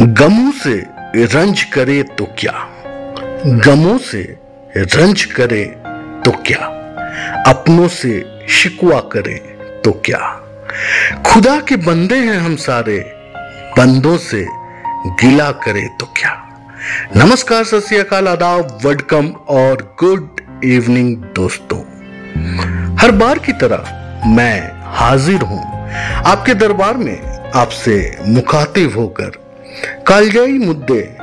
गमों से रंज करे तो क्या? गमों से रंज करे तो क्या? अपनों से शिकवा करे तो क्या? खुदा के बंदे हैं हम सारे, बंदों से गिला करे तो क्या? नमस्कार, सत आदाब वेलकम और गुड इवनिंग दोस्तों। हर बार की तरह मैं हाजिर हूँ। आपके दरबार में आपसे मुखातिब होकर कालजाई मुद्दे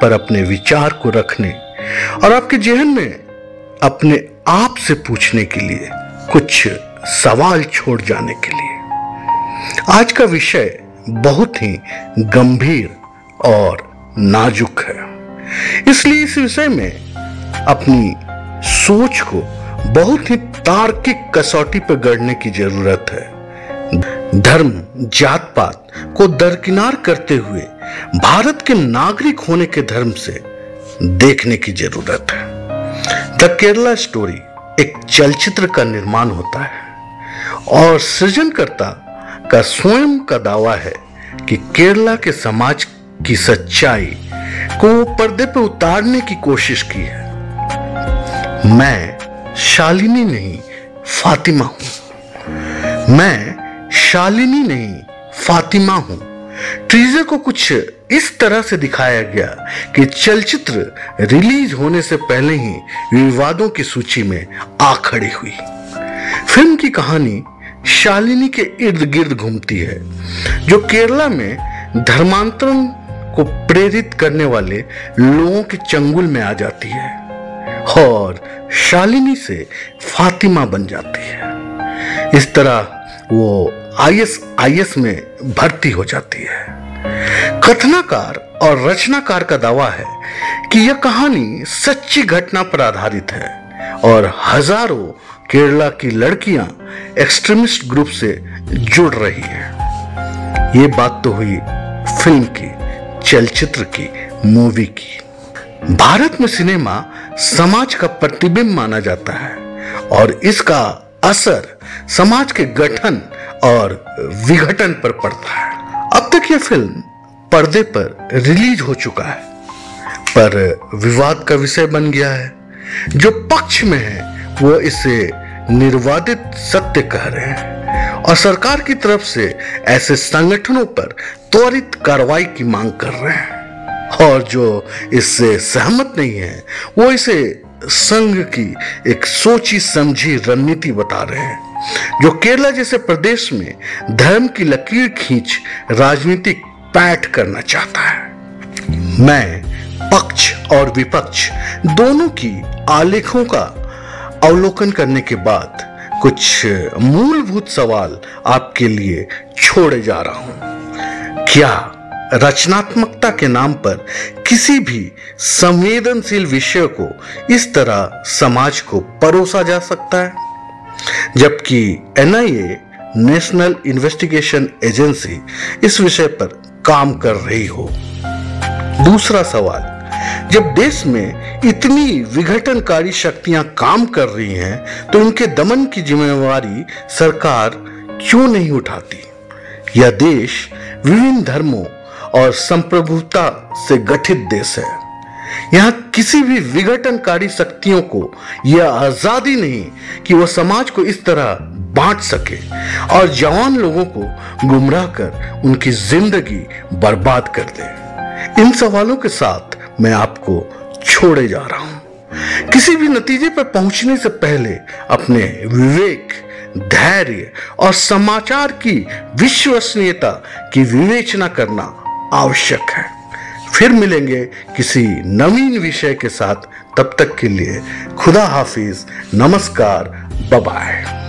पर अपने विचार को रखने और आपके जहन में अपने आप से पूछने के लिए कुछ सवाल छोड़ जाने के लिए। आज का विषय बहुत ही गंभीर और नाजुक है। इसलिए इस विषय में अपनी सोच को बहुत ही तार्किक कसौटी पर गढ़ने की ज़रूरत है। धर्म जात पात को दरकिनार करते हुए भारत के नागरिक होने के धर्म से देखने की ज़रूरत है। द केरला स्टोरी एक चलचित्र का निर्माण होता है और सृजनकर्ता का स्वयं का दावा है कि केरला के समाज की सच्चाई को पर्दे पर उतारने की कोशिश की है। मैं शालिनी नहीं, फातिमा हूँ। मैं शालिनी नहीं, फातिमा हूँ। ट्रीजर को कुछ इस तरह से दिखाया गया कि चलचित्र रिलीज़ होने से पहले ही विवादों की सूची में आ खड़ी हुई। फ़िल्म की कहानी शालिनी के इर्द गिर्द घूमती है, जो केरला में धर्मांतरण को प्रेरित करने वाले लोगों के चंगुल में आ जाती है और शालिनी से फातिमा बन जाती है। इस तरह वो आईएस आईएस में भर्ती हो जाती है। कथनाकार और रचनाकार का दावा है कि यह कहानी सच्ची घटना पर आधारित है और हज़ारों केरला की लड़कियाँ एक्सट्रीमिस्ट ग्रुप से जुड़ रही हैं। ये बात तो हुई फ़िल्म की, चलचित्र की, मूवी की। भारत में सिनेमा समाज का प्रतिबिंब माना जाता है और इसका असर समाज के गठन और विघटन पर पड़ता है। अब तक यह फ़िल्म पर्दे पर रिलीज़ हो चुका है, पर विवाद का विषय बन गया है। जो पक्ष में है, वो इसे निर्वादित सत्य कह रहे हैं और सरकार की तरफ़ से ऐसे संगठनों पर त्वरित कार्रवाई की मांग कर रहे हैं। और जो इससे सहमत नहीं है, वो इसे संघ की एक सोची समझी रणनीति बता रहे हैं। जो केरला जैसे प्रदेश में धर्म की लकीर खींच राजनीतिक पैठ करना चाहता है। मैं, पक्ष और विपक्ष दोनों की आलेखों का अवलोकन करने के बाद कुछ मूलभूत सवाल आपके लिए छोड़े जा रहा हूँ। क्या रचनात्मकता के नाम पर किसी भी संवेदनशील विषय को इस तरह समाज को परोसा जा सकता है? जबकि एनआईए, नेशनल इन्वेस्टिगेशन एजेंसी, इस विषय पर काम कर रही हो। दूसरा सवाल, जब देश में इतनी विघटनकारी शक्तियाँ काम कर रही हैं तो उनके दमन की जिम्मेवारी सरकार क्यों नहीं उठाती? यह देश विभिन्न धर्मों और संप्रभुता से गठित देश है। यहाँ किसी भी विघटनकारी शक्तियों को यह आज़ादी नहीं कि वह समाज को इस तरह बांट सके और जवान लोगों को गुमराह कर उनकी ज़िंदगी बर्बाद कर दे। इन सवालों के साथ मैं आपको छोड़े जा रहा हूँ। किसी भी नतीजे पर पहुँचने से पहले अपने विवेक, धैर्य और समाचार की विश्वसनीयता की विवेचना करना आवश्यक है। फिर मिलेंगे किसी नवीन विषय के साथ। तब तक के लिए खुदा हाफिज, नमस्कार बबाय